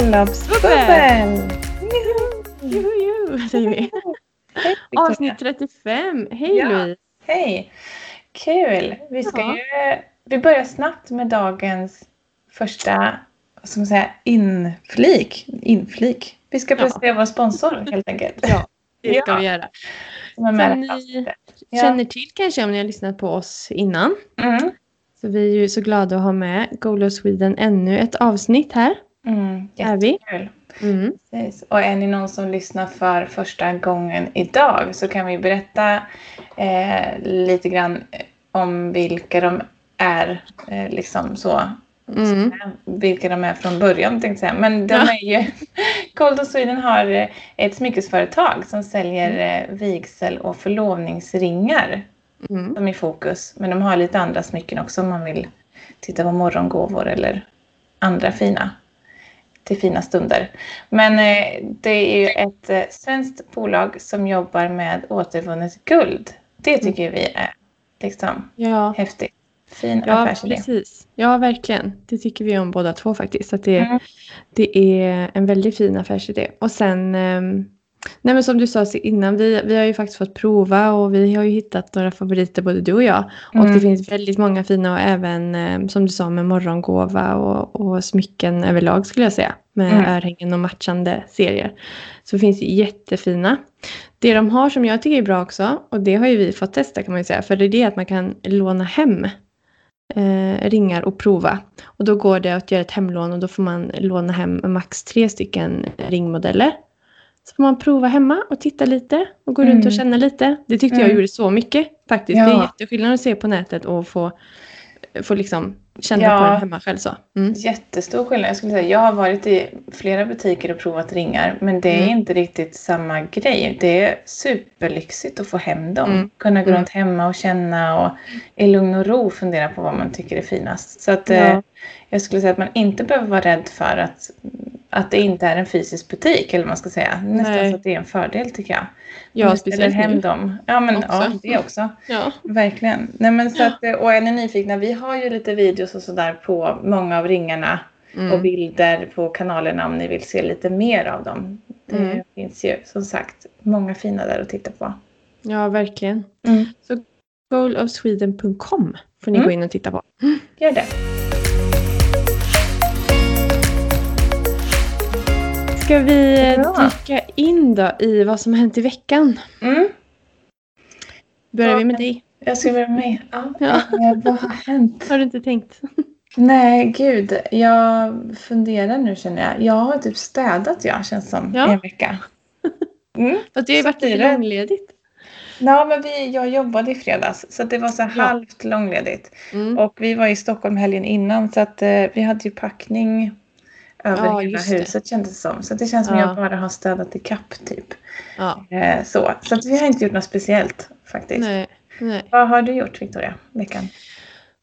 Bröllopsbubbel! Juhu, juhu, säger vi. Hej, Victoria. Avsnitt 35. Hej Ja. Louise. Hej! Kul! Vi, ska Ja. ju, vi börjar snabbt med dagens första vad ska man säga, inflik. inflik. Vi ska Ja. presentera vår sponsor helt enkelt. Ja, det ska Ja. vi göra. Som är med ni. Ja. känner till kanske om ni har lyssnat på oss innan. Mm. Så vi är ju så glada att ha med Golo Sweden ännu ett avsnitt här. Mm. Jättekul. Mm. Och är ni någon som lyssnar för första gången idag så kan vi berätta eh, lite grann om vilka de är. Eh, liksom så. Mm. Vilka de är från början tänkte jag säga. Men de Ja. är ju... Cold of Sweden har eh, ett smyckesföretag som säljer eh, vigsel och förlovningsringar Mm. som är i fokus. Men de har lite andra smycken också om man vill titta på morgongåvor eller andra fina till fina stunder. Men eh, det är ju ett eh, svenskt bolag som jobbar med återvunnet guld. Det tycker vi är liksom Ja. häftigt. Fin Ja, affärsidé. precis. Ja, verkligen. Det tycker vi om båda två faktiskt. Att det, Mm. det är en väldigt fin affärsidé. Och sen, ehm, nej men som du sa innan, vi, vi har ju faktiskt fått prova och vi har ju hittat några favoriter både du och jag. Och Mm. det finns väldigt många fina och även ehm, som du sa med morgongåva och, och smycken överlag skulle jag säga. Med Mm. örhängen och matchande serier. Så finns det jättefina. Det de har som jag tycker är bra också, och det har ju vi fått testa kan man ju säga, för det är det att man kan låna hem eh, ringar och prova. Och då går det att göra ett hemlån och då får man låna hem max tre stycken ringmodeller. Så får man prova hemma och titta lite och gå runt Mm. och känna lite. Det tyckte jag Mm. gjorde så mycket faktiskt. Ja. Det är jätteskillnad att se på nätet och få, få liksom känna Ja. på den hemma själv så. Mm. Jättestor skillnad. Jag skulle säga, jag har varit i flera butiker och provat ringar, men det är Mm. inte riktigt samma grej. Det är superlyxigt att få hem dem. Mm. Kunna gå Mm. runt hemma och känna och i lugn och ro fundera på vad man tycker är finast. Så att, Ja. eh, jag skulle säga att man inte behöver vara rädd för att, att det inte är en fysisk butik, eller vad man ska säga. Nästan Nej. så att det är en fördel tycker jag. Ja, Om du ställer speciellt hem nu. dem. Ja, men Också. ja, det också. Ja. Verkligen. Nej, men så att, och är ni nyfikna, vi har ju lite videos och sådär på många av ringarna och Mm. bilder på kanalerna om ni vill se lite mer av dem. Det Mm. finns ju som sagt många fina där att titta på. ja, verkligen. Mm. goalofsweden.com får ni Mm. gå in och titta på. Gör det. Ska vi eh, dyka in då i vad som har hänt i veckan? Mm. Börjar Ja. vi med dig? Jag ska börja med. Ja. Ja. Eh, vad har hänt? Har du inte tänkt? Nej, gud. Jag funderar nu känner jag. Jag har typ städat jag känns som Ja. en vecka. Mm. Fast det har ju varit lite långledigt. Ja, men vi, jag jobbade i fredags så det var så halvt långledigt. Mm. Och vi var i Stockholm helgen innan så att eh, vi hade ju packning över Ja, hela just det. huset kändes det som. Så det känns som Ja. jag bara har städat i kapp typ. Ja. Eh, så så att vi har inte gjort något speciellt faktiskt. Nej, nej. Vad har du gjort Victoria? Veckan?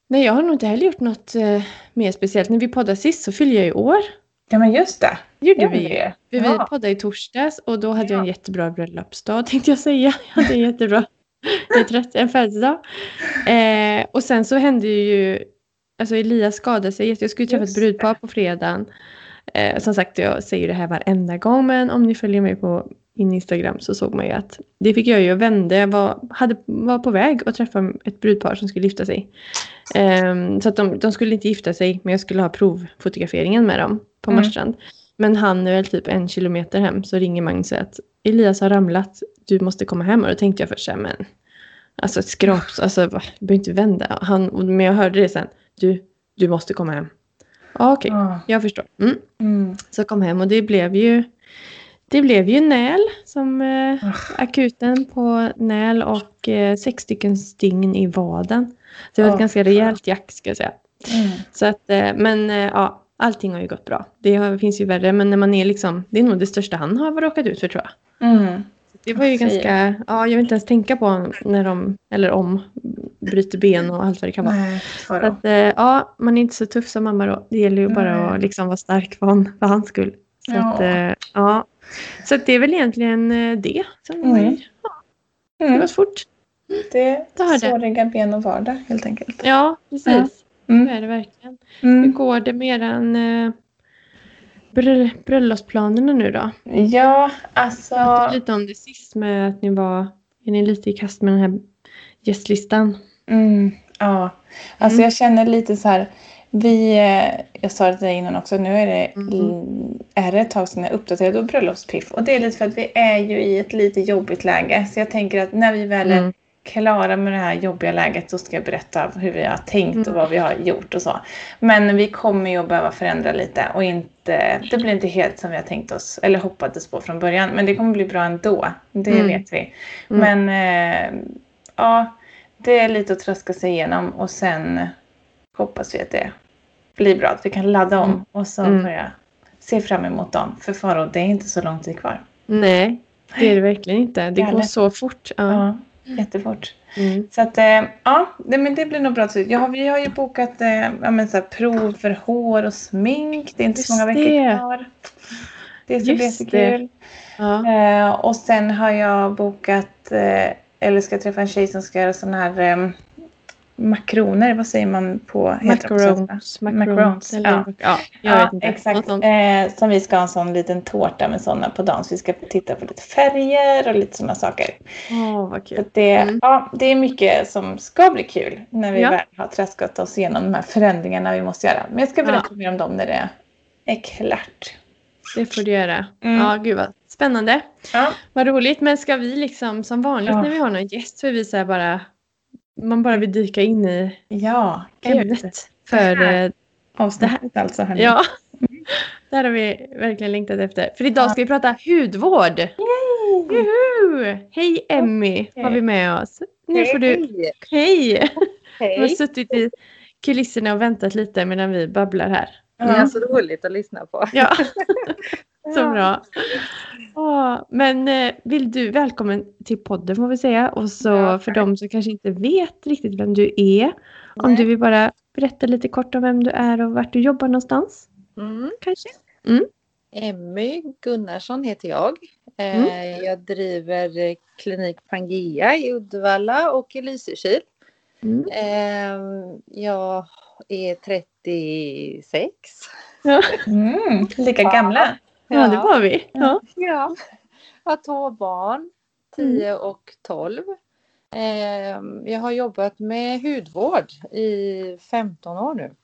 nej, jag har nog inte heller gjort något eh, mer speciellt. När vi poddade sist så fyllde jag ju år. Ja men just det. Gjorde Ja, vi ju. Vi Ja. poddade i torsdags och då hade jag en jättebra bröllopsdag tänkte jag säga. Jag hade en jättebra jag är trött, en födelsedag. Eh, och sen så hände ju, alltså Elias skadade sig. Jag skulle träffa ett brudpar på fredagen. Eh, som sagt, jag säger det här varenda gång men om ni följer mig på min Instagram så såg man ju att det fick jag ju. Jag vände, jag var, hade, var på väg att träffa ett brudpar som skulle gifta sig. Ehm, så att de, de skulle inte gifta sig men jag skulle ha provfotograferingen med dem på Mm. Marstrand. Men han är väl typ en kilometer hem så ringer Magnus och säger att Elias har ramlat, du måste komma hem. Och då tänkte jag först så här, men alltså ett skrap, alltså du behöver inte vända. Han, men jag hörde det sen, du, du måste komma hem. Okej, Ja. jag förstår. Mm. Mm. Så kom hem och det blev ju det blev ju näl som eh, Ah. akuten på näl och eh, sex stycken stygn i vaden. Så det var ett Ah, ganska rejält jack ska jag säga. Mm. Så att, eh, men eh, ja, allting har ju gått bra. Det har, finns ju värre, men när man är liksom, det är nog det största han har råkat ut för tror jag. Mm. Det var ju ganska, ja jag vill inte ens tänka på när de, eller om, bryter ben och allt vad det kan vara. Nej, Så att, eh, ja, man är inte så tuff som mamma då. Det gäller ju bara Nej. att liksom vara stark för, hon, för hans skull. Så, Ja. att, eh, ja. så det är väl egentligen eh, det. Som Mm. ja, det har Mm. fort. Det är såriga ben och vardag helt enkelt. Ja, precis. Ja. Det är det verkligen. Hur går det med eh, br bröllopsplanerna nu då? Ja, alltså. Jag pratade lite om det sist med att ni var, är ni lite i kast med den här gästlistan? Mm, ja, alltså Mm. jag känner lite så här. Vi, eh, jag sa det till dig innan också, nu är det, Mm. är det ett tag sedan jag uppdaterade bröllopspiff. Och det är lite för att vi är ju i ett lite jobbigt läge. Så jag tänker att när vi väl är Mm. Klara med det här jobbiga läget så ska jag berätta hur vi har tänkt och vad vi har gjort och så. Men vi kommer ju att behöva förändra lite och inte, det blir inte helt som vi har tänkt oss eller hoppades på från början. Men det kommer bli bra ändå, det Mm. vet vi. Mm. Men eh, ja, det är lite att tröska sig igenom och sen hoppas vi att det blir bra. Att vi kan ladda om Mm. och så Mm. börja se fram emot dem. För Faro, det är inte så lång tid kvar. Nej, det är det verkligen inte. Det går Galet. så fort. Ja. Ja, jättefort. Mm. Så att, eh, ja, det, men det blir nog bra. till slut. Ja, vi har ju bokat eh, ja, men så här, prov för hår och smink. Det är inte så Just många veckor det. kvar. Det ska bli jättekul. Ja. Eh, och sen har jag bokat, eh, eller ska träffa en tjej som ska göra sådana här eh, makroner. Vad säger man på? Macarons. Macarons, ja. ja. Ja, exakt. Eh, som vi ska ha en sån liten tårta med sådana på dagen. Så vi ska titta på lite färger och lite sådana saker. Åh, vad kul. det, Mm. ja, det är mycket som ska bli kul när vi Ja. väl har traskat oss igenom de här förändringarna vi måste göra. Men jag ska berätta Ja. mer om dem när det är klart. Det får du göra. Mm. Ja, gud vad spännande. Ja. Vad roligt. Men ska vi liksom som vanligt Ja. när vi har någon gäst för vi så här bara man bara vill dyka in i Ja, ämnet för Det här. eh, Avsnittet alltså. Hörni. ja. Det här har vi verkligen längtat efter. För idag ska vi prata hudvård. Juhu! Hej Emmy har vi med oss. Nu får du... Hej! Du har Hej! suttit i kulisserna och väntat lite medan vi babblar här. Det är så roligt att lyssna på. Ja, så bra. Åh, men eh, vill du, välkommen till podden får vi säga. Och så för de som kanske inte vet riktigt vem du är. Om du vill bara berätta lite kort om vem du är och vart du jobbar någonstans. Mm. Kanske? Emmy Gunnarsson heter jag. Eh, Mm. Jag driver eh, klinik Pangea i Uddevalla och i Lysekil. Mm. Eh, Jag är 36. Mm, lika gamla. Ja, det var vi. Ja. Ja. Jag har två barn, 10 och 12. Eh, Jag har jobbat med hudvård i 15 år nu.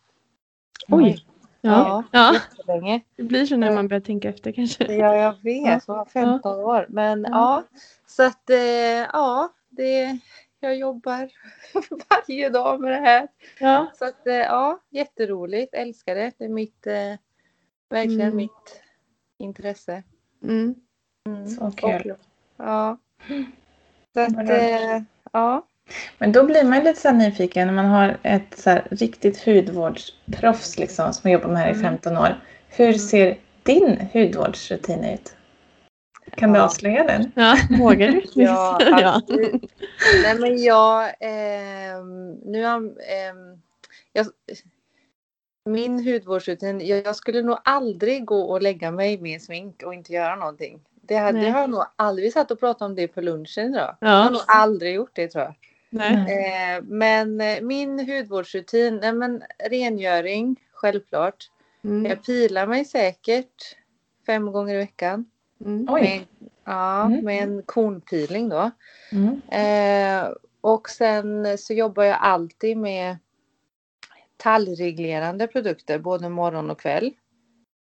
Oj. Ja. Ja. jättelänge. det blir så när man börjar tänka efter kanske. Ja, jag vet. Jag var 15 år. Men ja, så att eh, ja, det, jag jobbar varje dag med det här. Ja. Så att eh, ja, jätteroligt. Älskar det. Det är mitt, eh, verkligen Mm. mitt intresse. Mm. Mm. Så kul. Ja. Så att eh, ja. Men då blir man ju lite så nyfiken när man har ett så här riktigt hudvårdsproffs liksom, som har jobbat med det här i Mm. 15 år. Hur ser din hudvårdsrutin ut? Kan du Ja. avslöja den? ja, vågar du? Ja, ja. absolut. Nej men jag, ehm, nu har, ehm, jag, min hudvårdsrutin, jag, skulle nog aldrig gå och lägga mig med smink och inte göra någonting. Det, hade, det har jag nog aldrig, vi satt och pratade om det på lunchen idag. Jag har ja. nog aldrig gjort det tror jag. Eh, men eh, min hudvårdsrutin, nej men rengöring, självklart. Mm. Jag pilar mig säkert fem gånger i veckan. Mm. Med, ja, Mm. med en kornpeeling då. Mm. Eh, och sen så jobbar jag alltid med tallreglerande produkter både morgon och kväll.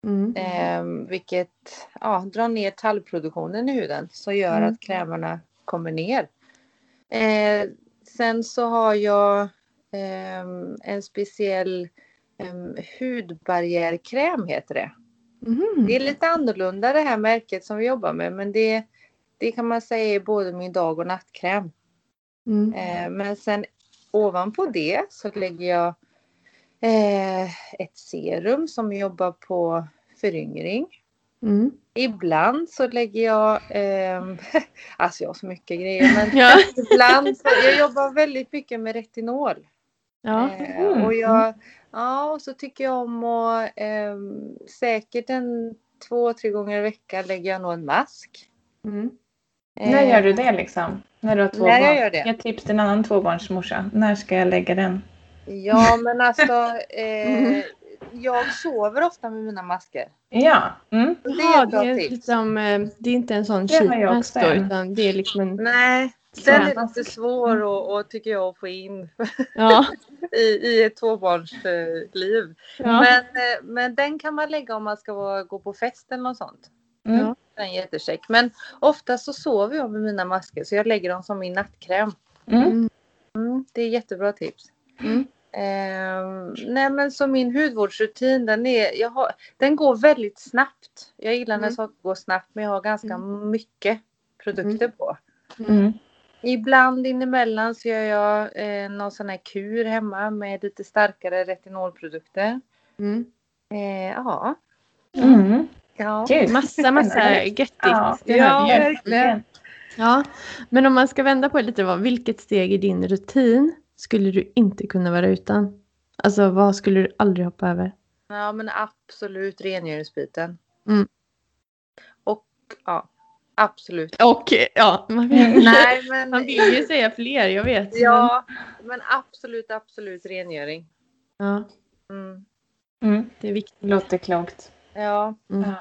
Mm. Eh, vilket ja, drar ner tallproduktionen i huden så gör Mm. att krämerna kommer ner. Eh, sen så har jag ehm, en speciell um, hudbarriärkräm heter det. Mhm. Det är lite annorlunda det här märket som vi jobbar med men det, det kan man säga är både min dag och nattkräm. Mm. Eh, men sen ovanpå det så lägger jag eh, ett serum som jobbar på föryngring. Mm. Ibland så lägger jag, ehm, alltså jag har så mycket grejer men Ja. ibland så, jag jobbar väldigt mycket med retinol. Ja. Eh, Mm. och jag, ja och så tycker jag om att ehm, säkert en två, tre gånger i veckan lägger jag nog en mask. Mm. När Eh, gör du det liksom? När du har två När jag barn? gör det. Ge tips till en annan tvåbarnsmorsa. När ska jag lägga den? Ja, men alltså. Eh, jag sover ofta med mina masker. Ja. Mm. Det är Ja, ett bra det, är tips. liksom, eh, det är inte en sån sheetmask också då, utan det är liksom en... Nej, den är lite svår och, och tycker jag att få in Ja, i, i ett tvåbarnsliv. ja. Men, eh, men den kan man lägga om man ska vara, gå på fest eller något sånt. Mm. Ja. Den är jättecheck. Men ofta så sover jag med mina masker så jag lägger dem som min nattkräm. Mm. Mm. Mm, det är jättebra tips. Mm. Ehm, nej men så min hudvårdsrutin den, är, jag har, den går väldigt snabbt. Jag gillar när Mm. saker går snabbt men jag har ganska mycket produkter på. Mm. Ibland inemellan så gör jag eh, någon sån här kur hemma med lite starkare retinolprodukter. Mm. Eh, ja. Mm. ja. Gud. Massa, massa göttigt. Ja, det Ja, verkligen. Ja, men om man ska vända på det lite, vad, vilket steg i din rutin skulle du inte kunna vara utan? Alltså vad skulle du aldrig hoppa över? Ja men absolut rengöringsbiten. Mm. Och ja, absolut. Och ja, man vill. Nej men, man vill ju säga fler, jag vet. men- ja, men absolut, absolut rengöring. ja Mm. Mm. det är viktigt. Låter klokt. Ja, Mm. Ja.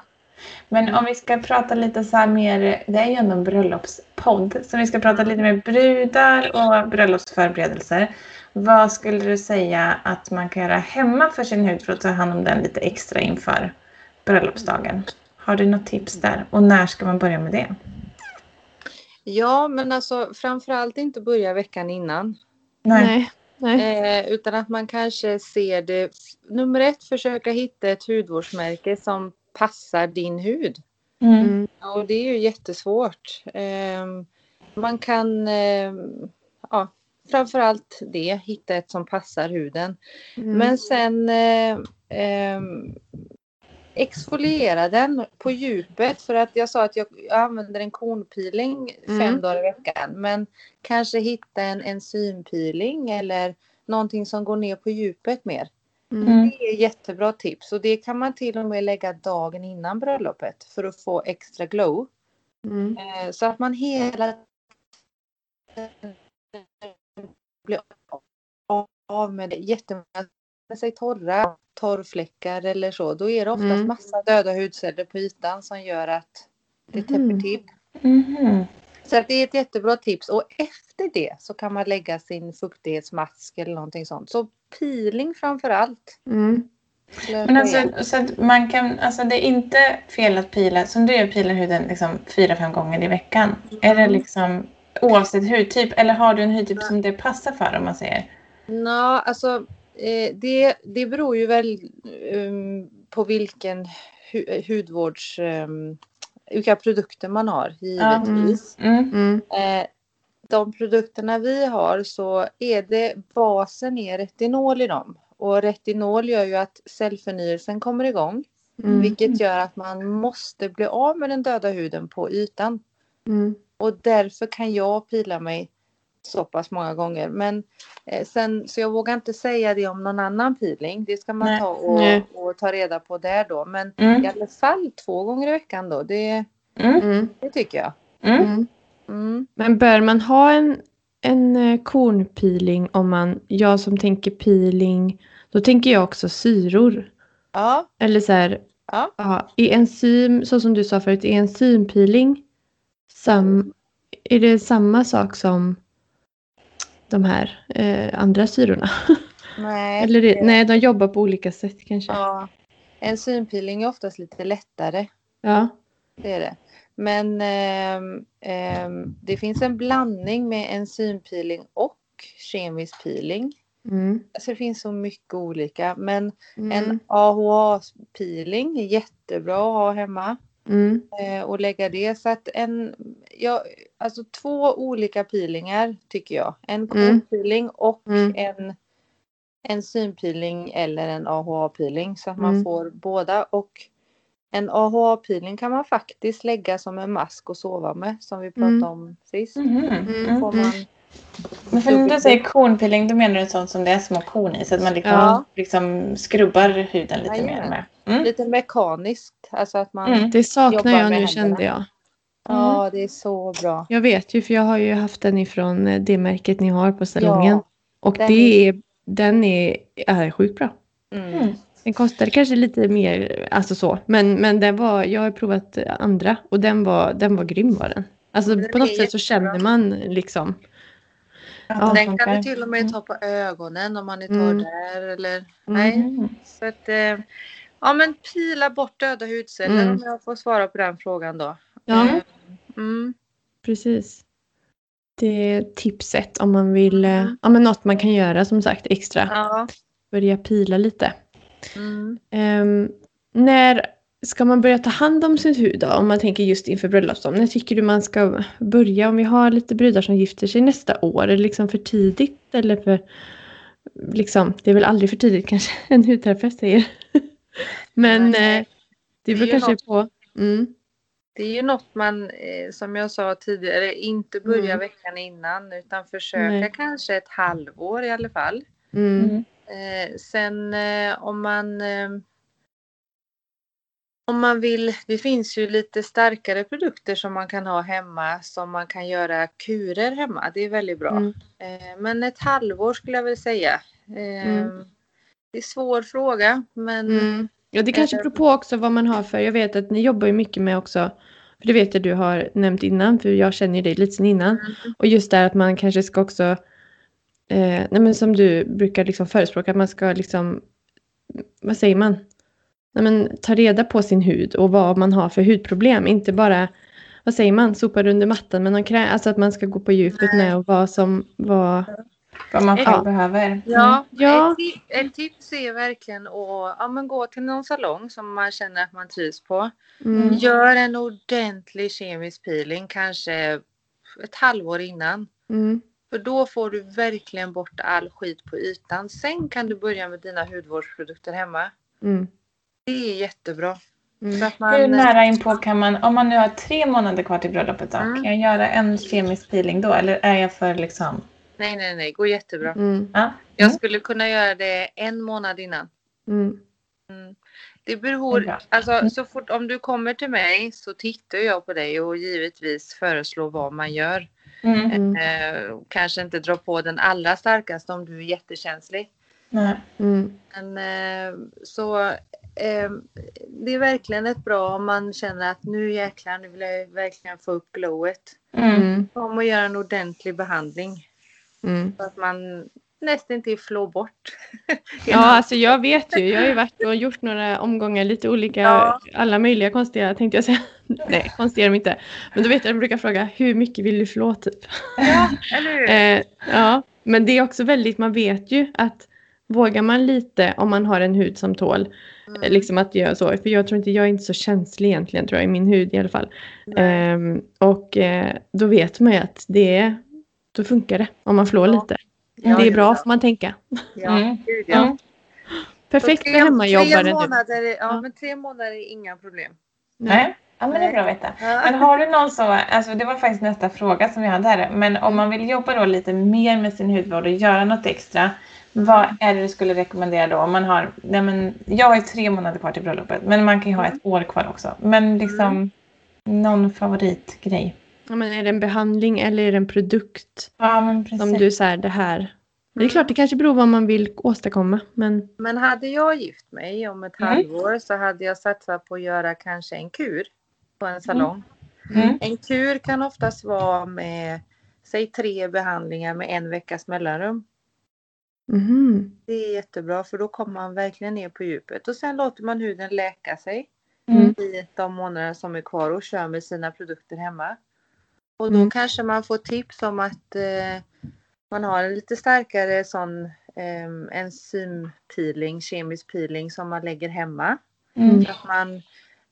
Men om vi ska prata lite så här mer, det är ju ändå en bröllopspodd, så vi ska prata lite mer brudar och bröllopsförberedelser. Vad skulle du säga att man kan göra hemma för sin hud för att ta hand om den lite extra inför bröllopsdagen? Har du något tips där? Och när ska man börja med det? ja men alltså framförallt inte börja veckan innan. Nej. Nej. Eh, utan att man kanske ser det. Nummer ett, försöka hitta ett hudvårdsmärke som passar din hud. Mm. Mm. Och det är ju jättesvårt. Ehm, man kan, ehm, ja, framförallt det, hitta ett som passar huden. Mm. Men sen eh, ehm, exfoliera den på djupet för att jag sa att jag, jag använder en kornpeeling fem Mm. dagar i veckan. Men kanske hitta en enzympeeling eller någonting som går ner på djupet mer. Mm. Mm. Det är jättebra tips och det kan man till och med lägga dagen innan bröllopet för att få extra glow. Mm. Eh, Så att man hela tiden blir av med det. Jättemånga sig torra torrfläckar eller så. Då är det oftast Mm. massa döda hudceller på ytan som gör att det täpper Mhm. till. Mhm. Så att det är ett jättebra tips och efter det så kan man lägga sin fuktighetsmask eller någonting sånt. Så peeling framför allt. Mm. Men alltså, så att man kan, alltså det är inte fel att pila, som du gör, pilar huden liksom fyra, fem gånger i veckan. Är det liksom oavsett hudtyp eller har du en hudtyp som det passar för om man säger? Nå, alltså eh, det, det beror ju väl um, på vilken hu hudvårds... Um, vilka produkter man har givetvis. Mm. Mm. Eh, de produkterna vi har så är det basen är retinol i dem. Och retinol gör ju att cellförnyelsen kommer igång. Mm. Vilket gör att man måste bli av med den döda huden på ytan. Mm. Och därför kan jag pila mig så pass många gånger. Men eh, sen, så jag vågar inte säga det om någon annan peeling. Det ska man Nej. ta och, och ta reda på där då. Men Mm. i alla fall två gånger i veckan då. Det, Mm. Mm. det tycker jag. Mm. Men bör man ha en, en eh, kornpeeling om man, jag som tänker peeling, då tänker jag också syror. Ja, Eller så här, ja. ja, är enzym, så som du sa förut, är enzympeeling sam, är det samma sak som de här eh, andra syrorna? Nej. Eller det- nej, de jobbar på olika sätt kanske. Ja. Enzympeeling är oftast lite lättare. Ja. Det är det. Men ehm, ehm, det finns en blandning med enzympeeling och kemisk peeling. Mm. Alltså det finns så mycket olika. Men Mm. en AHA-peeling är jättebra att ha hemma. Mm. Eh, och lägga det. Så att en, ja, alltså två olika peelingar tycker jag. En Mm. kornpeeling och Mm. en enzympeeling eller en AHA-peeling. Så att man Mm. får båda. Och en AHA-peeling kan man faktiskt lägga som en mask och sova med. Som vi pratade Mm. om sist. Mhm. Mm. Får Mm. man, Men för när du säger kornpeeling, då menar du sånt som det är små korn i, så att man liksom, Ja. liksom skrubbar huden lite mer Jajamän. med. Mm. lite mekaniskt. Alltså att man, Mm. Det saknar jag nu händerna. kände jag. ja det är så bra. Jag vet ju för jag har ju haft den ifrån eh, det märket ni har på salongen. Ja, och den det är, den är, är sjukt bra. Mm. Mm. Den kostade kanske lite mer, alltså så. Men, men den var, jag har provat andra och den var, den var grym var den. Alltså Den på något sätt så känner man liksom. Ja, Den kan du till och med ta på ögonen om man är torr Mm. där. Eller, Mm. nej. Mm. Så att, eh, ja men pila bort döda hudceller Mm. om jag får svara på den frågan då. Ja, Eh, Mm. precis. Det är tipset om man vill, eh, Mm. ja men något man kan göra som sagt extra. Ja. Börja pila lite. Mm. Ehm, när ska man börja ta hand om sin hud då? Om man tänker just inför bröllopsdagen. När tycker du man ska börja? Om vi har lite brudar som gifter sig nästa år. Är det liksom för tidigt? Eller för... Liksom, det är väl aldrig för tidigt kanske en hudterapeut säger. Men eh, det är beror ju kanske något- på. Mm, Det är ju något man, eh, som jag sa tidigare, inte börja Mm. veckan innan utan försöka Nej. kanske ett halvår i alla fall. mm, Mm. Sen eh, om man eh, om man vill, det finns ju lite starkare produkter som man kan ha hemma som man kan göra kurer hemma. Det är väldigt bra. mm, Eh, men ett halvår skulle jag vilja säga. Eh, Mm. Det är svår fråga men mm. Ja, det kanske beror på också vad man har för. Jag vet att ni jobbar ju mycket med också. För det vet jag du har nämnt innan. För jag känner ju dig lite sen innan. Mm. Och just där att man kanske ska också, eh, nej men som du brukar liksom förespråka, att man ska liksom, vad säger man? Nej men ta reda på sin hud och vad man har för hudproblem, inte bara, vad säger man, sopa under mattan med någon kräm, alltså att man ska gå på djupet Nej. med och vad som, vad, Vad man själv Ja. behöver. Ja, Ja. Ett, ett tips är verkligen att ja, men gå till någon salong som man känner att man trivs på. mm, Gör en ordentlig kemisk peeling, kanske ett halvår innan. mm, För då får du verkligen bort all skit på ytan. Sen kan du börja med dina hudvårdsprodukter hemma. mm, Det är jättebra. mm. Att Hur man, nära inpå kan man, om man nu har tre månader kvar till bröllopet då, Mm. kan jag göra en kemisk peeling då? Eller är jag för liksom, nej, nej, nej, går jättebra. Mm, ja? Jag Mm. skulle kunna göra det en månad innan. mm, Mm. Det beror, alltså så fort om du kommer till mig så tittar jag på dig och givetvis föreslår vad man gör. Mm. mm, Eh, kanske inte dra på den allra starkaste om du är jättekänslig. Mm, Men, eh, så eh, det är verkligen ett bra om man känner att nu jäklar, nu vill jag verkligen få upp glowet. Mm. mm, Om att göra en ordentlig behandling mm. så att man nästan inte flår bort. Ja, alltså jag vet ju. Jag har ju varit och gjort några omgångar, lite olika, Ja. alla möjliga konstiga tänkte jag säga. Nej, konstiga är de inte. Men då vet jag att jag brukar fråga, hur mycket vill du flå typ? ja, eller hur? Eh, ja, men det är också väldigt, man vet ju att vågar man lite om man har en hud som tål, eh, Mm. liksom att göra så. För jag tror inte, jag är inte så känslig egentligen tror jag i min hud i alla fall. Ehm, och eh, då vet man ju att det är, då funkar det om man flår Ja. lite. Ja, det är bra får man tänka. Ja, Mm. gud, ja. Mm. Perfekt för tre- hemmajobbare Tre månader, är- ja, Ja. men tre månader är inga problem. Nej. Ja, men det är bra att veta. Men har du någon så, alltså det var faktiskt nästa fråga som vi hade här, men om man vill jobba då lite mer med sin hudvård och göra något extra, vad är det du skulle rekommendera då? Om man har, nej men, jag har ju tre månader kvar till bröllopet, men man kan ju ha ett år kvar också. Men liksom någon favoritgrej? Ja, men är det en behandling eller är det en produkt? Ja, men precis. Som du säger det här. Det är klart det kanske beror på vad man vill åstadkomma. Men Men hade jag gift mig om ett Mm. halvår så hade jag satsat på att göra kanske en kur på en salong. Mm. En kur kan oftast vara med, säg tre behandlingar med en veckas mellanrum. mhm. Det är jättebra för då kommer man verkligen ner på djupet och sen låter man huden läka sig Mm. i de månader som är kvar och kör med sina produkter hemma. Och då Mm. kanske man får tips om att eh, man har en lite starkare sån eh, enzympeeling, kemisk peeling som man lägger hemma. Mm. Så att man,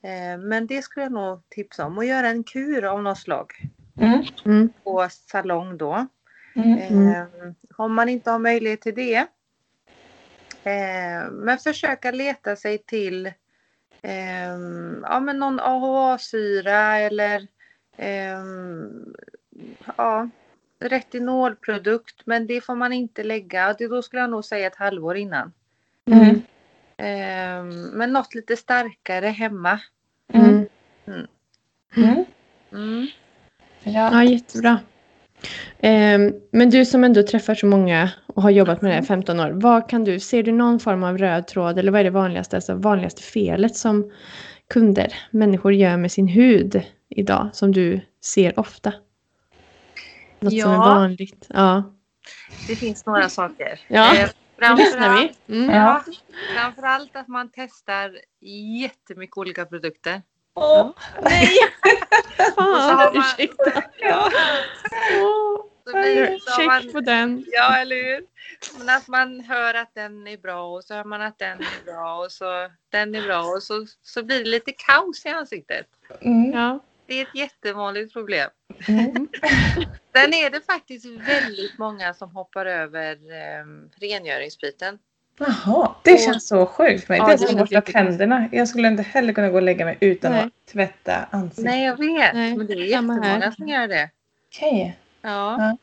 eh, men det skulle jag nog tipsa om. Att göra en kur av något slag Mm. Mm. på salong då. Mm. Mm. Eh, om man inte har möjlighet till det. Eh, men försöka leta sig till eh, ja, men någon AHA-syra eller eh, ja, retinolprodukt. Men det får man inte lägga. Det, då skulle jag nog säga ett halvår innan. Mm. Eh, men något lite starkare hemma. Mm. Mm. Mm. Mm. Ja. Ja, jättebra. Ehm, men du som ändå träffar så många och har jobbat med det här 15 år. Vad kan du, ser du någon form av röd tråd eller vad är det vanligaste, alltså vanligaste felet som kunder, människor gör med sin hud idag som du ser ofta? Något som är Ja. vanligt. Ja. Det finns några saker. Ja, Eh, framförallt, vi. Mm. ja, framförallt att man testar jättemycket olika produkter. Åh, nej! Och så har Fan, man- ursäkta. Ja. Check man, på den. Ja, eller hur? Men att man hör att den är bra och så hör man att den är bra och så den är bra och så, så blir det lite kaos i ansiktet. Mm. Ja. Det är ett jättevanligt problem. Mm. Sen är det faktiskt väldigt många som hoppar över eh, rengöringsbiten. Jaha, det känns så sjukt för mig. Ja, det är som att borsta tänderna. Jag skulle inte heller kunna gå och lägga mig utan Nej. att tvätta ansiktet. Nej, jag vet. Nej, men det är jättemånga som gör det. Okej. Ja.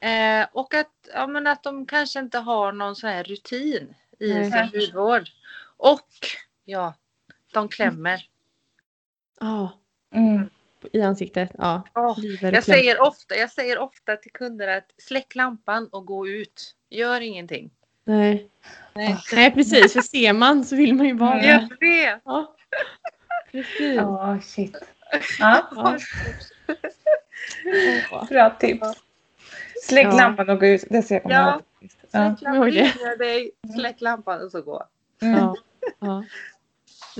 Eh, och att, ja, men att de kanske inte har någon sån här rutin i Nej. sin hudvård. Och ja, de klämmer. Ja, Mm. I ansiktet. Ja. Liver jag, säger ofta, jag säger ofta till kunder att släck lampan och gå ut. Gör ingenting. Nej. Nej. Nej, precis. För ser man så vill man ju vara där. Jag vet. Ja. Precis. Ja, shit. Ja, Ja. bra tips. Släck Ja. lampan och gå ut. Det ser jag Ja. Ja. Släck lampan, dig, släck lampan och så gå. Mm. Ja. ja.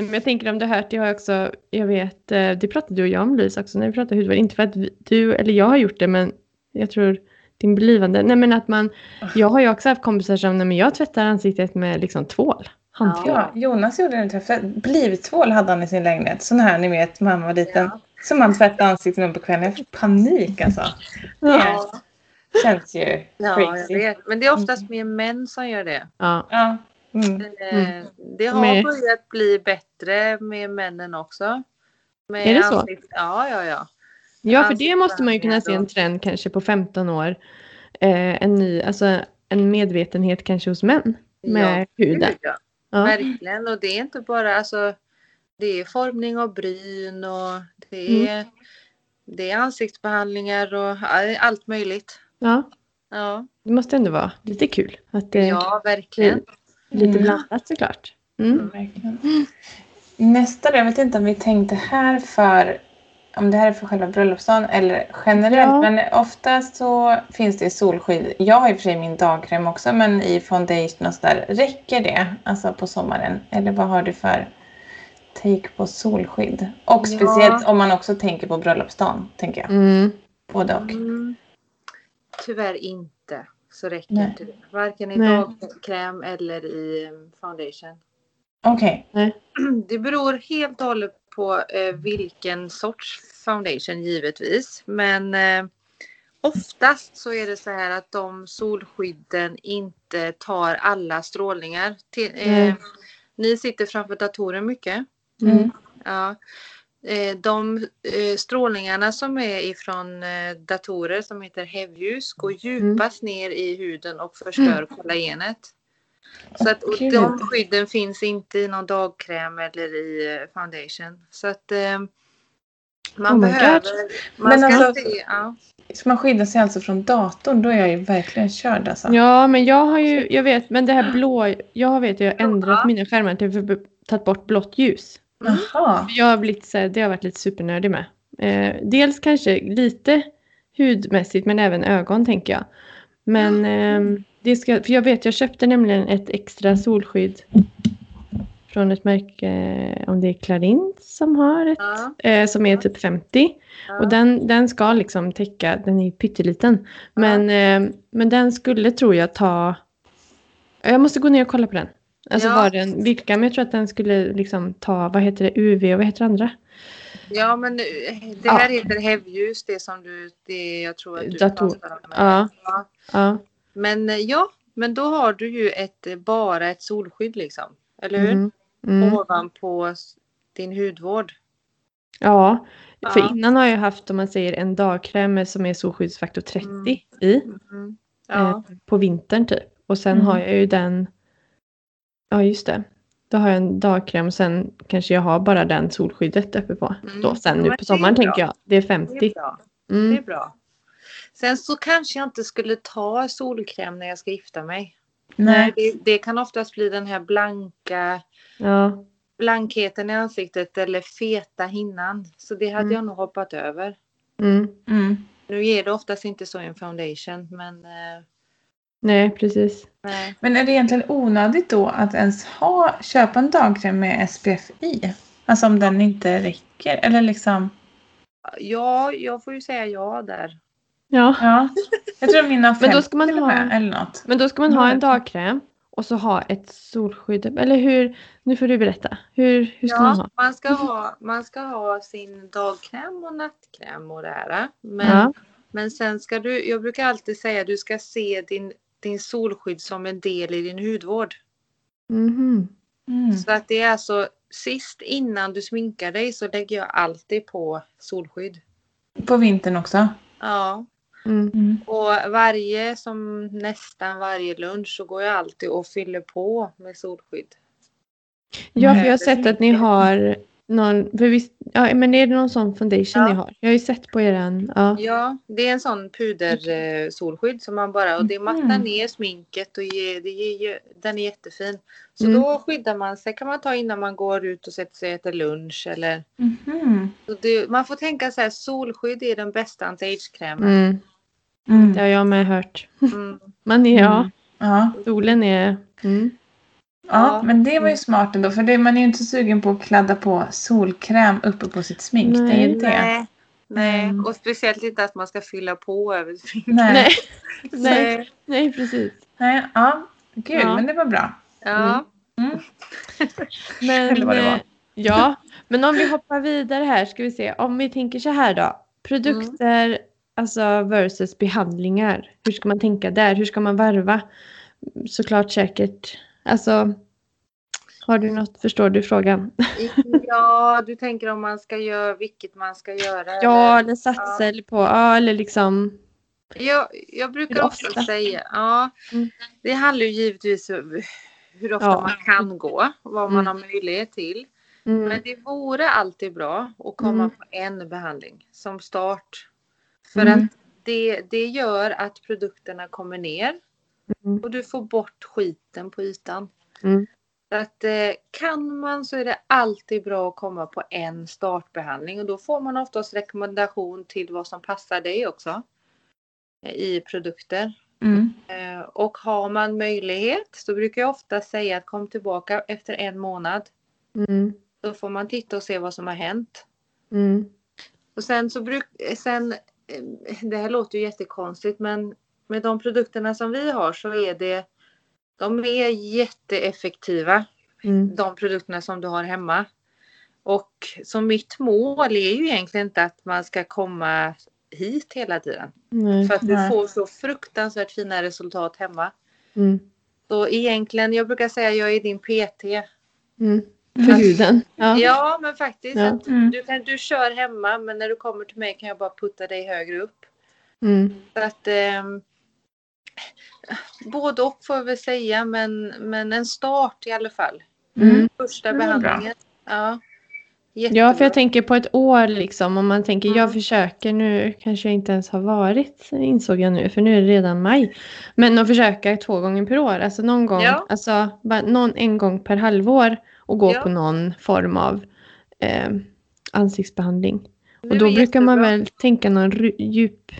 Nej, Men jag tänker om du har hört, jag har också, jag vet, eh, det pratade du och jag om Louise också när vi pratade hudvård. Inte för att vi, du eller jag har gjort det, men jag tror din blivande. Nej men att man, jag har ju också haft kompisar som, nej men jag tvättar ansiktet med liksom tvål. Handtvål. Ja, Jonas gjorde en träff. Blivtvål hade han i sin lägenhet. Sån här ni vet, mamma var liten. Ja. Som han tvättade ansiktet med på kvällen. Jag fick panik alltså. Ja. Det känns ju Ja, jag crazy. vet. Men det är oftast mer män som gör det. Ja. Ja. Mm. Eh, Det har Med- börjat bli bättre med männen också. Med Är det så? ansikt- Ja, ja, ja. Ja, för det måste man ju kunna se en trend kanske på 15 år. Eh, en ny, alltså en medvetenhet kanske hos män med huden. Gud, ja. Ja. Verkligen. Och det är inte bara alltså. Det är formning av bryn och det är, det är ansiktsbehandlingar och ja, allt möjligt. ja, Ja, det måste ändå vara lite kul. Att det ja verkligen. Lite Mm. blandat såklart. Mm. Verkligen. Nästa då, jag vet inte om vi tänkte här för om det här är för själva bröllopsdagen eller generellt. Ja. Men ofta så finns det i solskydd. Jag har i och för sig min dagkräm också men i foundation och sådär. Räcker det alltså på sommaren? Eller vad har du för take på solskydd? Och Ja. speciellt om man också tänker på bröllopsdagen. Tänker jag. Mm. Både och. Mm. Tyvärr inte. Så räcker Nej. inte det. Varken i Nej. dagkräm eller i um, foundation. Okej. Det beror helt och hållet på eh, vilken sorts foundation givetvis. Men eh, oftast så är det så här att de solskydden inte tar alla strålningar. Till, eh, Nej. ni sitter framför datorer mycket. Mm. Ja. Eh, De eh, strålningarna som är ifrån eh, datorer som heter hävljus går djupast ner i huden och förstör kollagenet. Så att, och de skydden finns inte i någon dagkräm eller i foundation. Så att eh, man Oh behöver... Man Men ska alltså- se, ja. Så man skyddar sig alltså från datorn. Då är jag ju verkligen körd alltså. Ja, men jag har ju, jag vet, men det här blå, jag vet, jag har ändrat Ja. mina skärmar till för tagit bort blått ljus. Jaha. Jag har blivit så här, det har varit lite supernördig med. Eh, dels kanske lite hudmässigt men även ögon tänker jag. Men ehm, det ska, för jag vet, jag köpte nämligen ett extra solskydd från ett märke, om det är Clarins som har ett, Ja, eh, som är typ 50. ja. Och den, den ska liksom täcka, den är pytteliten. Men, eh, men den skulle tror jag ta, jag måste gå ner och kolla på den. Alltså Ja. var den, vilka, men jag tror att den skulle liksom ta, vad heter det, UV och vad heter det andra? ja, men eh, det här heter hävljus, det som du, det jag tror att du Dator. pratar om. Ja. Ja. Ja. Men eh, ja, men då har du ju ett, eh, bara ett solskydd liksom. Eller hur? Mm. Mm. Ovanpå din hudvård. Ja, för Ja. innan har jag haft om man säger en dagkräm som är solskyddsfaktor 30 i Mm. Ja. eh, på vintern typ. Och sen Mm. har jag ju den, ja just det, då har jag en dagkräm och sen kanske jag har bara den solskyddet uppe på. Mm. Då sen Ja, nu på det sommaren tänker jag, det är Det 50. är bra. Det Mm. är bra. Sen så kanske jag inte skulle ta solkräm när jag ska gifta mig. Nej. Det, det kan oftast bli den här blanka Ja. blankheten i ansiktet eller feta hinnan. Så det hade Mm. jag nog hoppat över. Mm. Mm. Nu ger det oftast inte så en foundation men eh, Nej, precis. nej. Men är det egentligen onödigt då att ens ha, köpa en dagkräm med SPF i? Alltså om den inte räcker eller liksom. Ja, jag får ju säga ja där. Ja. Ja. Jag tror mina Men då 50 ska man ha- med, eller något. Men då ska man ha en dagkräm och så ha ett solskydd. Eller hur? Nu får du berätta. Hur, hur ska man ha? man ska ha, man ska ha sin dagkräm och nattkräm och det här. Men, Ja. men sen ska du, jag brukar alltid säga du ska se din, din solskydd som en del i din hudvård. Mhm. Mm. Så att det är alltså sist innan du sminkar dig så lägger jag alltid på solskydd. På vintern också. Ja, Mm. Mm. och varje som nästan varje lunch så går jag alltid och fyller på med solskydd. Ja, för jag har sett att ni har någon, för visst, ja, men är det någon sån foundation Ja. ni har? Jag har ju sett på eran, ja. Ja, det är en sån puder eh, solskydd som man bara och det mattar Mhm. ner sminket och ger, det ger, den är jättefin. Så Mm. då skyddar man sig kan man ta innan man går ut och sätter sig och äter lunch eller så det, man får tänka så här solskydd är den bästa anti-age-krämen. Mm. Mm. Det har jag med hört. Mm. Man är, ja, Mm. Ja. solen är, mm. Ja, Ja. men det var ju smart ändå. För det, man är ju inte sugen på att kladda på solkräm uppe på sitt smink. det är ju Nej. det. Nej, nej. Mm. och speciellt inte att man ska fylla på över sminket. Nej. Nej, nej, nej, precis. Nej. Ja, gud, Ja. men det var bra. Ja. Mm. Men, Eller vad det var. eh, Ja, men om vi hoppar vidare här ska vi se. Om vi tänker så här då. Produkter alltså versus behandlingar. Hur ska man tänka där? Hur ska man varva? Såklart säkert. Alltså, har du något? Förstår du frågan? ja, du tänker om man ska göra vilket man ska göra. Ja, eller? eller satsa eller på, ja, eller liksom. Jag, jag brukar ofta? säga, ja, Mm. det handlar ju givetvis om hur ofta Ja. man kan gå, vad man Mm. har möjlighet till. Mm, Men det vore alltid bra att komma Mm. på en behandling som start. För Mm. att det, det gör att produkterna kommer ner Mm. och du får bort skiten på ytan. Mm. Så att, eh, kan man så är det alltid bra att komma på en startbehandling och då får man oftast rekommendation till vad som passar dig också i produkter. Mm. Eh, Och har man möjlighet så brukar jag ofta säga att kom tillbaka efter en månad. mm, Då får man titta och se vad som har hänt. mm, Och sen så bruk, sen, eh, det här låter ju jättekonstigt men med de produkterna som vi har så är det, de är jätteeffektiva. mm, De produkterna som du har hemma. Och så mitt mål är ju egentligen inte att man ska komma hit hela tiden. nej, För att du får så fruktansvärt fina resultat hemma. mm, Så egentligen, jag brukar säga jag är din PT. mm. För huden. Ja. Ja, men faktiskt. Ja. Att Mm. du, kan, du kör hemma men när du kommer till mig kan jag bara putta dig högre upp. Mm, Så att, ehm, både och får jag väl säga, men, men en start i alla fall. mm. Första bra. behandlingen. Ja, Ja, för Jättebra. jag tänker på ett år liksom. Om man tänker, jag Mm. försöker nu, kanske jag inte ens har varit, insåg jag nu, för nu är det redan maj. Men att försöka två gånger per år, alltså någon gång, Ja. alltså bara någon, en gång per halvår och gå Ja. på någon form av eh, ansiktsbehandling. Och då brukar man jättebra. väl tänka någon djup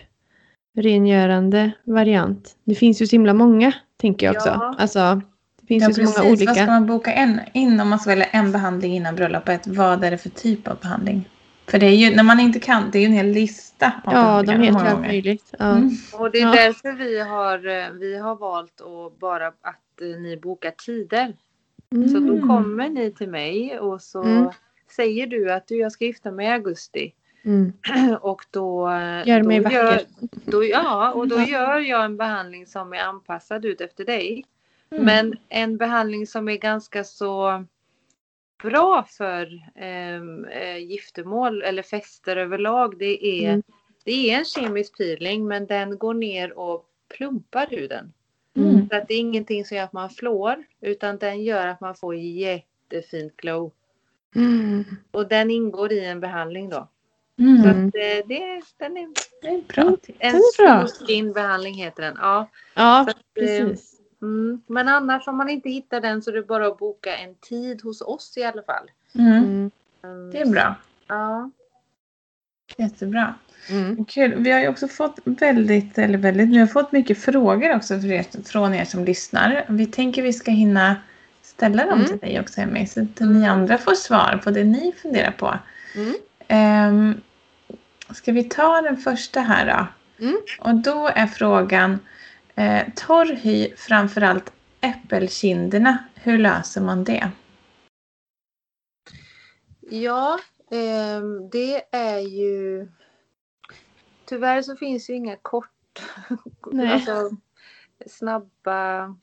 rengörande variant. Det finns ju så himla många, tänker jag också. Ja. Alltså, det finns Ja, ju så många precis. Vad ska olika. man boka en, in om man ska välja en behandling innan bröllopet? Vad är det för typ av behandling? För det är ju, när man inte kan, det är ju en hel lista. av Ja, de heter många allt möjligt. Ja. Mm. Och det är Ja. därför vi har, eh, vi har valt att bara att eh, ni bokar tider. Så då Mm. kommer ni till mig och så Mm. säger du att du, jag ska gifta mig i augusti. Mm. Och då, Gör då mig vacker. Då, ja, och då Ja. gör jag en behandling som är anpassad ut efter dig. Mm. Men en behandling som är ganska så bra för ehm, eh, giftermål eller fester överlag. Det är, Mm. det är en kemisk peeling men den går ner och plumpar huden. Mm. Så att det är ingenting som gör att man flår utan den gör att man får jättefint glow. Mm. Och den ingår i en behandling då. Mm. Så att, eh, det, den är Det är bra en Den är bra. skin-behandling heter den. Ja. Ja, att, eh, precis. Mm. Men annars om man inte hittar den så är det bara att boka en tid hos oss i alla fall. Mm. Mm. Det är bra. Ja. Jättebra. Mm. Kul. Vi har ju också fått väldigt, eller väldigt, vi har fått mycket frågor också er, från er som lyssnar. Vi tänker vi ska hinna ställa dem Mm. till dig också Emmy, så att ni andra får svar på det ni funderar på. Mm. Um, ska vi ta den första här då? Mm. Och då är frågan, eh, torr hy, framförallt äppelkinderna, hur löser man det? Ja, ehm, det är ju... Tyvärr så finns ju inga kort... Alltså, snabba...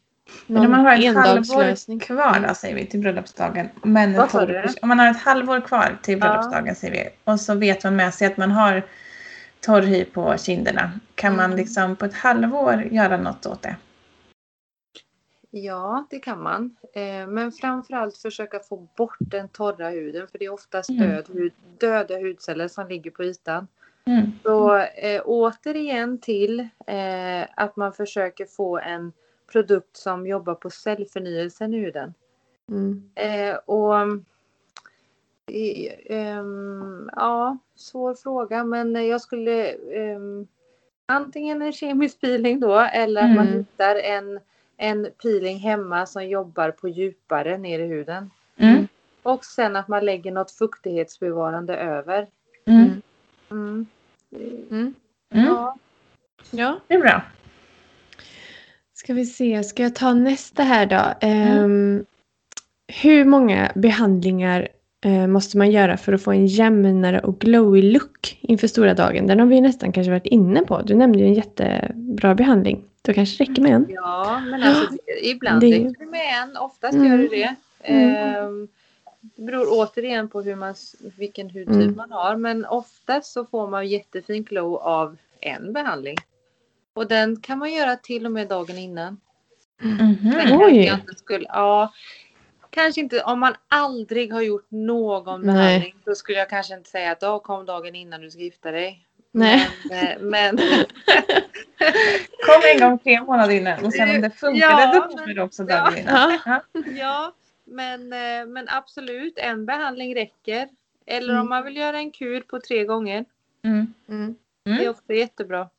Men om man har ett halvår kvar då, säger vi, till bröllopsdagen. Men Vad sa du? om man har ett halvår kvar till bröllopsdagen, säger vi. Och så vet man med sig att man har torr hy på kinderna. Kan man Mm. liksom på ett halvår göra något åt det? Ja, det kan man. Eh, men framförallt försöka få bort den torra huden. För det är oftast Mm. död hud, döda hudceller som ligger på ytan. Mm. Så eh, återigen till eh, att man försöker få en produkt som jobbar på cellförnyelsen i huden. Mm. Eh, och eh, ehm, ja, svår fråga men jag skulle ehm, antingen en kemisk peeling då eller att man Mm. hittar en, en peeling hemma som jobbar på djupare ner i huden. Mm. Och sen att man lägger något fuktighetsbevarande över. Mm. Mm. Mm. Mm. Ja. Ja, Det är bra. Ska vi se. Ska jag ta nästa här då? Ehm, hur många behandlingar eh, måste man göra för att få en jämnare och glowy look inför stora dagen? Den har vi nästan kanske varit inne på. Du nämnde ju en jättebra behandling. Då kanske det räcker med en. Ja, men alltså det, ibland Det- räcker det med en. Oftast Mm. gör det det. Mm. Ehm, det beror återigen på hur man, vilken hudtyp Mm. man har. Men oftast så får man jättefin glow av en behandling. Och den kan man göra till och med dagen innan. Men kanske Oj. skulle, ja, kanske inte om man aldrig har gjort någon Nej. behandling. Då skulle jag kanske inte säga att då kom dagen innan du ska gifta dig. Nej. Men, eh, men Kom en gång tre månader innan och sen om det funkade Ja, då kommer det också ja. dagen innan. Ja. Ja, men, eh, men absolut en behandling räcker. Eller Mm. om man vill göra en kur på tre gånger. Mm. Mm. Det är Mm. också jättebra.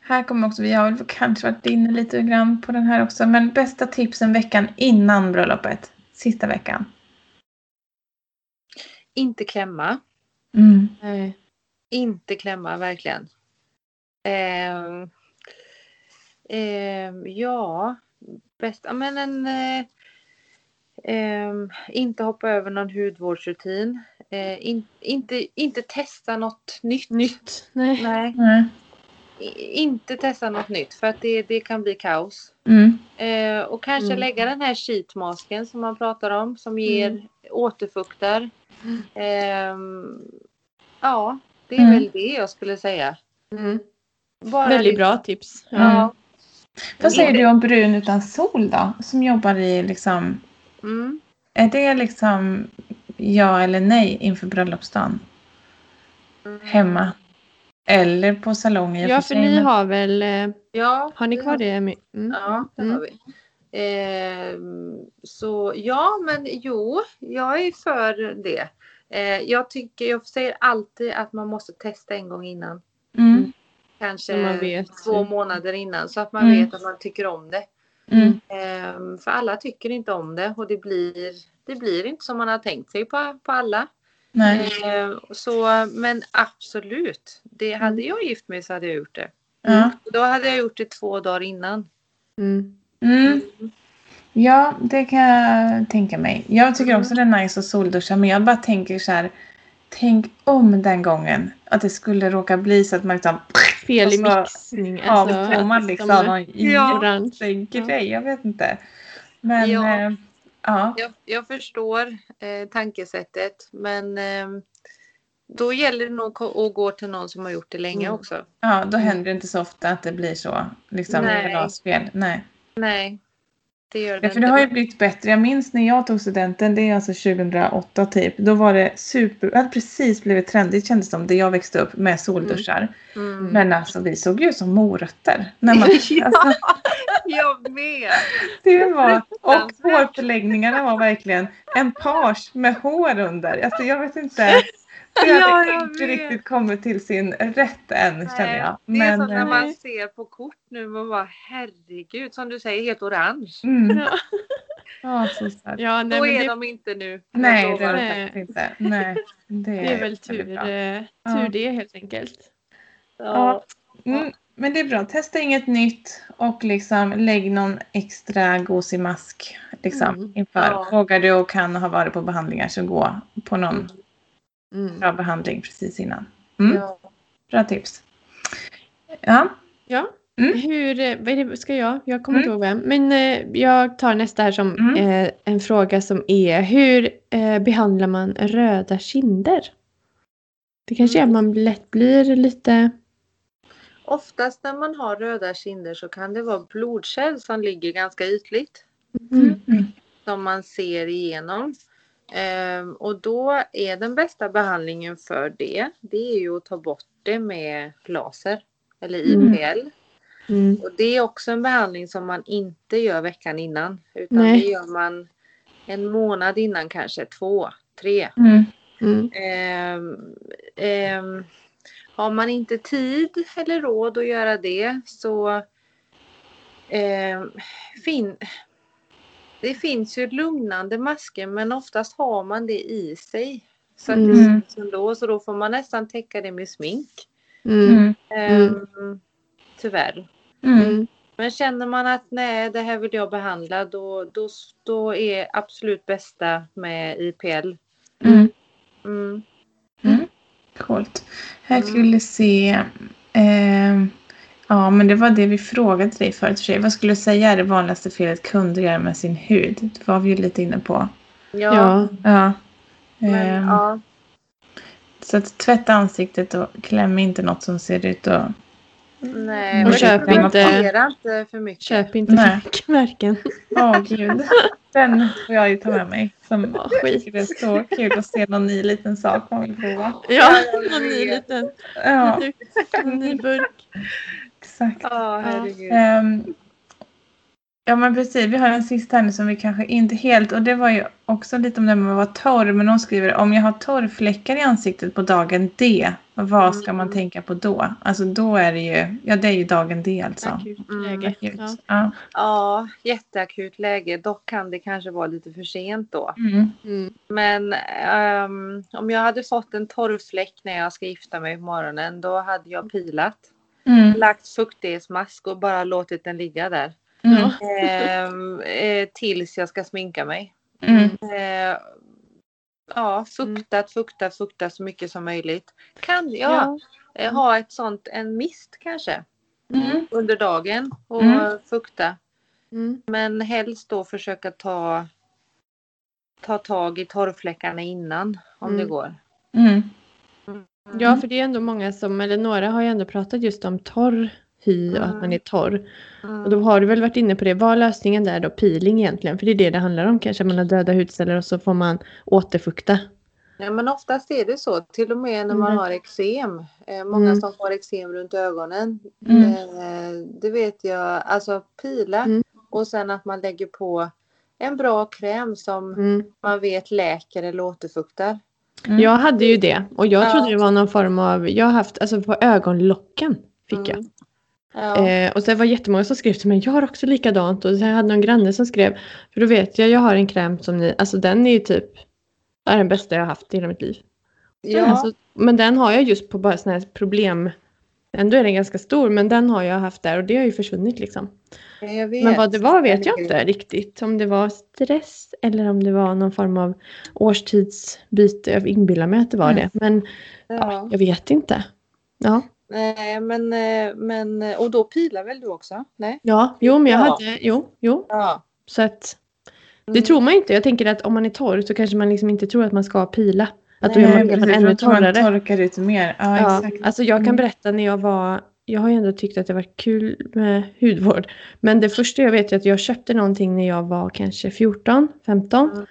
Här kommer också, vi har kanske varit inne lite grann på den här också, men bästa tipsen veckan innan bröllopet. Sista veckan. Inte klämma. Mm. Nej. Inte klämma verkligen. Ehm, ehm, ja, bästa men en eh, ehm, inte hoppa över någon hudvårdsrutin. Eh, in, inte, inte testa något nytt. Nytt. Nej. Nej, Nej. Inte testa något nytt för att det, det kan bli kaos. Mm. Eh, och kanske Mm. lägga den här sheetmasken som man pratar om som ger Mm. återfuktar. Mm. Ehm, ja, det är Mm. väl det jag skulle säga. Mm. Bara Väldigt lite- bra tips. Ja. Ja. Vad säger du om brun utan sol då? Som jobbar i liksom, Mm. är det liksom ja eller nej inför bröllopsdagen? Mm. Hemma? Eller på salong i och Ja, för ni men- har väl... eh, Ja, Har ni kvar det? Mm. Ja, det Mm. har vi. Ehm, så ja, men jo, jag är för det. Eh, jag tycker, jag säger alltid att man måste testa en gång innan. Mm. Kanske Så man vet. två månader innan så att man Mm. vet att man tycker om det. Mm. Ehm, för alla tycker inte om det och det blir, det blir inte som man har tänkt sig på, på alla. Nej. Ehm, så, men absolut, det hade jag gift mig så hade jag gjort det. Ja. Då hade jag gjort det två dagar innan. Mm. Mm. Ja, det kan jag tänka mig. Jag tycker också det är nice att solduscha, men jag bara tänker så här. Tänk om den gången att det skulle råka bli så att man liksom Fel i Och så mixning. ja, Alltså, får man att liksom någon Ja. jättegrej. Jag vet inte. Men Ja. Ja. ja. Jag, jag förstår eh, tankesättet men eh, då gäller det nog att gå till någon som har gjort det länge Mm. också. ja, då händer det inte så ofta att det blir så. Liksom Nej. rasfel. Nej. Nej. Det gör Ja, det för det har ju blivit bättre. Jag minns när jag tog studenten, det är alltså 2008 typ. Då var det super, det hade precis blivit trendigt kändes som, där jag växte upp med solduschar. Mm. Men alltså vi såg ju ut som morötter. När man, Ja. alltså, Jag med! det var, och hårförlängningarna var verkligen en page med hår under. Alltså jag vet inte. Det hade Ja, jag inte vet. riktigt kommit till sin rätt än känner jag. det är Men, som när eh, man ser på kort nu, man bara herregud, som du säger, helt orange. mm, Ja, ja, så starkt. ja nej, Då men är det, de inte nu. Nej, det är Nej. faktiskt inte. Nej, det, det är väl tur, eh, Ja. tur det helt enkelt. Ja. Mm, men det är bra. Testa inget nytt och liksom lägg någon extra gosig mask liksom, Mm. inför. Ja. Vågar du och kan ha varit på behandlingar så gå på någon Mm. bra behandling precis innan. Mm, Ja. Bra tips. Ja. Ja. Mm. Hur, eh, vad är det, ska jag? Jag kommer Mm. inte ihåg vem. Men eh, jag tar nästa här som Mm. eh, en fråga som är hur eh, behandlar man röda kinder? Det kanske är att man lätt blir lite... Oftast när man har röda kinder så kan det vara blodkärl som ligger ganska ytligt. Mm. Mm. som man ser igenom. Ehm, och då är den bästa behandlingen för det, det är ju att ta bort det med laser eller Mm. IPL. Mm. Och det är också en behandling som man inte gör veckan innan utan Nej. det gör man en månad innan kanske, två, tre. Mm. Mm. Ehm, ehm, har man inte tid eller råd att göra det så ehm, fin, det finns ju lugnande masker men oftast har man det i sig. Så att det Mm. syns ändå så då får man nästan täcka det med smink. Mm. Mm. Ehm, Tyvärr. Mm. Mm. Men känner man att nej det här vill jag behandla då, då, då är absolut bästa med IPL. Mm. Mm. Mm. Coolt. Här skulle vi se. Eh, ja, men det var det vi frågade dig förut. för sig. Vad skulle du säga är det vanligaste felet kunder gör med sin hud? Det var vi ju lite inne på. Ja, Ja. Ja. men Ehm, ja. Så att tvätta ansiktet och kläm inte något som ser ut att... Nej, Och och köp experimentera inte för mycket. Köp inte Nej. för mycket märken. Åh gud. Den får jag ju ta med mig. Som jag skit. det är så kul att se någon ny liten sak man vill prova. Ja, någon ny liten Ja, en ny burk. Exakt. Ja, herregud. Ehm, ja men precis, vi har en sista här nu som vi kanske inte helt, och det var ju också lite om det med att vara torr, men hon skriver om jag har torrfläckar i ansiktet på dagen D, vad ska man Mm. tänka på då? Alltså då är det ju, ja det är ju dagen D alltså. Akut Mm, läge. Akut. Ja. Ja. Ja, jätteakut läge. Dock kan det kanske vara lite för sent då. Mm. Mm. Men ehm, om jag hade fått en torrfläck när jag ska gifta mig på morgonen då hade jag pilat. Mm. Lagt fuktighetsmask och bara låtit den ligga där. Mm. Ehm, eh, tills jag ska sminka mig. Mm. Eh, ja, fuktat, fuktat, fuktat så mycket som möjligt. Kan jag eh, ha ett sånt, en mist kanske Mm. under dagen och Mm. fukta. Mm. Men helst då försöka ta, ta tag i torrfläckarna innan om Mm. det går. Mm. Ja, för det är ändå många som, eller några har ju ändå pratat just om torr hy och att man är torr. Mm. Och då har du väl varit inne på det. Vad är lösningen där då? Peeling egentligen? För det är det det handlar om kanske. Man har döda hudceller och så får man återfukta. Ja, men oftast är det så, till och med när man Mm. har eksem. Eh, många Mm. som har eksem runt ögonen. Mm. Eh, det vet jag, alltså pila Mm. och sen att man lägger på en bra kräm som Mm. man vet läker eller återfuktar. Mm. Jag hade ju det och jag Ja. trodde det var någon form av, jag har haft, alltså på ögonlocken fick jag. Mm. Ja. Eh, och så var det jättemånga som skrev till mig, jag har också likadant. Och jag hade någon granne som skrev, för då vet jag, jag har en kräm som ni, alltså den är ju typ, är den bästa jag har haft i hela mitt liv. ja. Alltså, men den har jag just på bara sådana här problem, ändå är den ganska stor, men den har jag haft där och det har ju försvunnit liksom. Men vad det var vet jag inte riktigt. Om det var stress eller om det var någon form av årstidsbyte. Jag inbillar mig att det var Mm. det. Men Ja. jag vet inte. Ja, Nej, men, eh, men och då pilar väl du också? Nej? ja jo men jag Ja. hade, jo, jo. Ja. Så att det Mm. tror man inte. Jag tänker att om man är torr så kanske man liksom inte tror att man ska pila. Att då gör man ännu att man torrare. torkar ut mer. Ja, Ja, exakt. alltså jag kan Mm. berätta när jag var jag har ju ändå tyckt att det varit kul med hudvård. Men det första jag vet är att jag köpte någonting när jag var kanske 14, 15. Mm.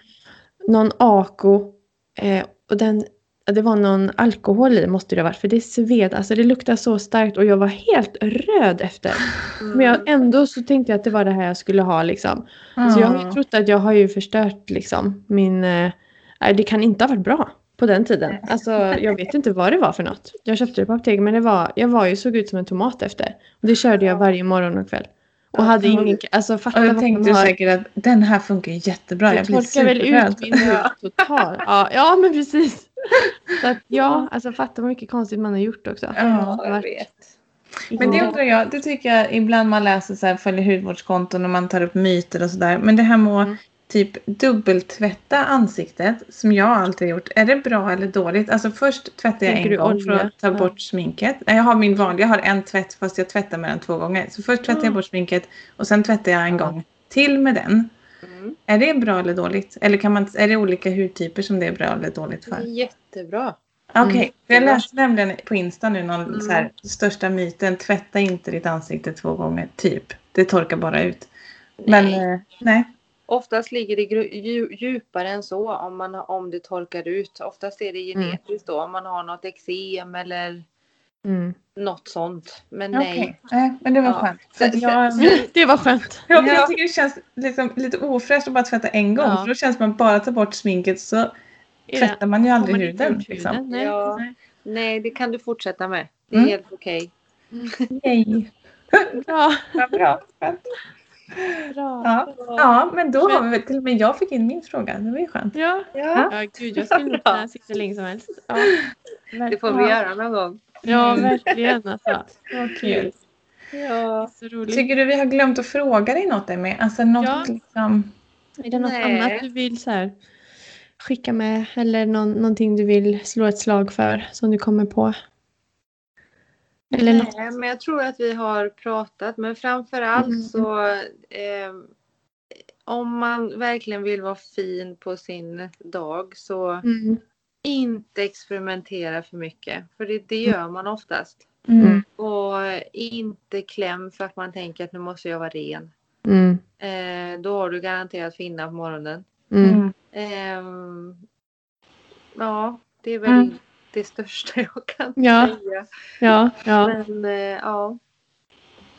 Någon Ako. Eh, och den, det var någon alkohol i måste det ha varit. För det sved, alltså det luktade så starkt och jag var helt röd efter. Men jag, ändå så tänkte jag att det var det här jag skulle ha liksom. Så jag har ju trott att jag har ju förstört liksom min... Eh, det kan inte ha varit bra på den tiden. Alltså jag vet inte vad det var för något. Jag köpte det på apoteket men det var, jag var ju såg ut som en tomat efter. Och det körde jag varje morgon och kväll. Och hade ingen, alltså fatta Och vad tänkte har. säkert att den här funkar jättebra. Jag Jag blir torkar väl ut min hud totalt. Ja, ja men precis. Så att ja, alltså fatta vad mycket konstigt man har gjort också. Ja, jag vet. Men det undrar jag, det tycker jag ibland man läser så här, följer hudvårdskonton och man tar upp myter och sådär. Men det här med att Mm. Typ dubbeltvätta ansiktet som jag alltid gjort. Är det bra eller dåligt? Alltså först tvättar jag Tänker en gång för olja? att ta bort sminket. Nej, Jag har min vanliga, jag har en tvätt fast jag tvättar med den två gånger. Så först tvättar jag bort sminket och sen tvättar jag en gång till med den. Mm. Är det bra eller dåligt? Eller kan man, är det olika hudtyper som det är bra eller dåligt Det är för? jättebra. Okej, Mm. för jag läste nämligen på Insta nu någon Mm. så här, största myten. Tvätta inte ditt ansikte två gånger, typ. Det torkar bara ut. Men Nej. eh, nej. Oftast ligger det djupare än så om, man, om det torkar ut. Oftast är det genetiskt då om man har något eksem eller Mm. något sånt. Men nej. nej, men det var Ja. skönt. Att Sen- jag, Det var skönt. ja, för Ja. jag tycker det känns liksom lite ofräscht att bara tvätta en gång. Ja. För då känns man bara tar bort sminket så tvättar man ju aldrig man huden. ut Liksom. Nej. Ja. Nej. nej, det kan du fortsätta med. Det är Mm. helt okej. Yay. Bra. Vad bra. Skönt. Bra. Ja. ja, men då har vi väl till och med jag fick in min fråga. Det var ju skönt. Ja. Ja, ja, gud jag skulle nog kunna sitta länge som helst. Ja, det får vi göra någon gång. ja verkligen alltså. Vad kul. Ja. Så roligt. Tycker du vi har glömt att fråga dig något Emmy? Alltså något Ja. liksom. Är det något Nej. annat du vill så här, skicka med eller någon, någonting du vill slå ett slag för som du kommer på? Eller något? Nej, men jag tror att vi har pratat. Men framför allt Mm. så eh, om man verkligen vill vara fin på sin dag så Mm. inte experimentera för mycket. För det, det gör man oftast. Mm. Och inte kläm för att man tänker att nu måste jag vara ren. Mm. Eh, då har du garanterat finna på morgonen. Mm. Mm. Ehm, ja, det är väl Mm. Det största jag kan Ja. säga. Ja, ja. Men eh, ja.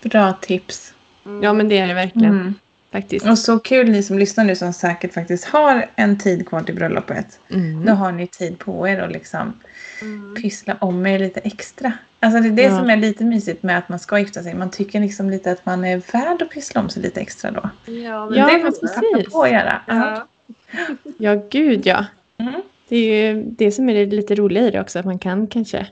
Bra tips. Mm. ja, men det är det verkligen Mm. faktiskt. Och så kul ni som lyssnar nu som säkert faktiskt har en tid kvar till bröllopet. Mm. Då har ni tid på er att liksom Mm. pyssla om er lite extra. Alltså det är det Ja. som är lite mysigt med att man ska gifta sig. Man tycker liksom lite att man är värd att pyssla om sig lite extra då. Ja, Ja, det men måste man passa på att göra. Ja. Ja, gud ja. Mm. Det är ju det som är det lite roliga i det också, att man kan kanske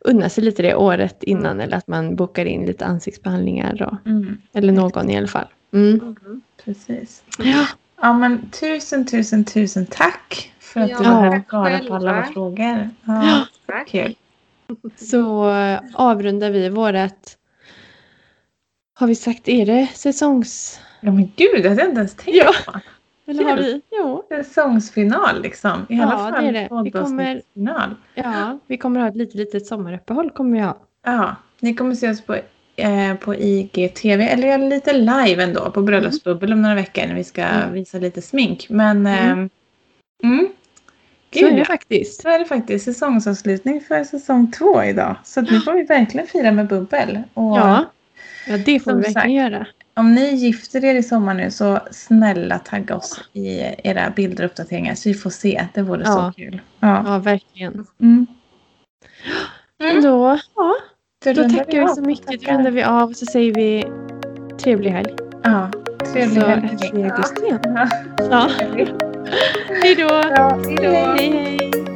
unna sig lite det året innan eller att man bokar in lite ansiktsbehandlingar och, Mm. eller någon i alla fall. Mm. Mm. Precis. Ja. Ja men tusen tusen tusen tack för att Ja, du var här och svarade på alla våra frågor. Ja, Ja. Tack. Kul. Så eh, avrundar vi vårat, har vi sagt, är det säsongs... Ja men gud, det hade jag inte ens tänkt Ja. på. Eller har vi? Jo. Säsongsfinal liksom. I alla Ja, fall det är det. Vi kommer-. Ja, vi kommer ha ett litet, litet sommaruppehåll kommer vi ha. Ja, ni kommer se oss på, eh, på IGTV eller lite live ändå på Bröllopsbubbel om några veckor när vi ska Mm. visa lite smink. Men Mm. mm. Mm, Så är Gud, det faktiskt. så är det faktiskt säsongsavslutning för säsong två idag. Så nu får vi verkligen fira med bubbel. Och Ja. ja, det får vi verkligen göra. Om ni gifter er i sommar nu så snälla tagga oss i era bilder och uppdateringar så vi får se. Det vore Ja. så kul. Ja. Ja, verkligen. Mm. Men Då, ja, då rundar tackar vi så mycket. Då rundar vi av och så säger vi trevlig helg. Ja, trevlig Så helg. hörs vi i augusti igen. Ja. Ja. Hej då! Ja, hej då. Hej, hej!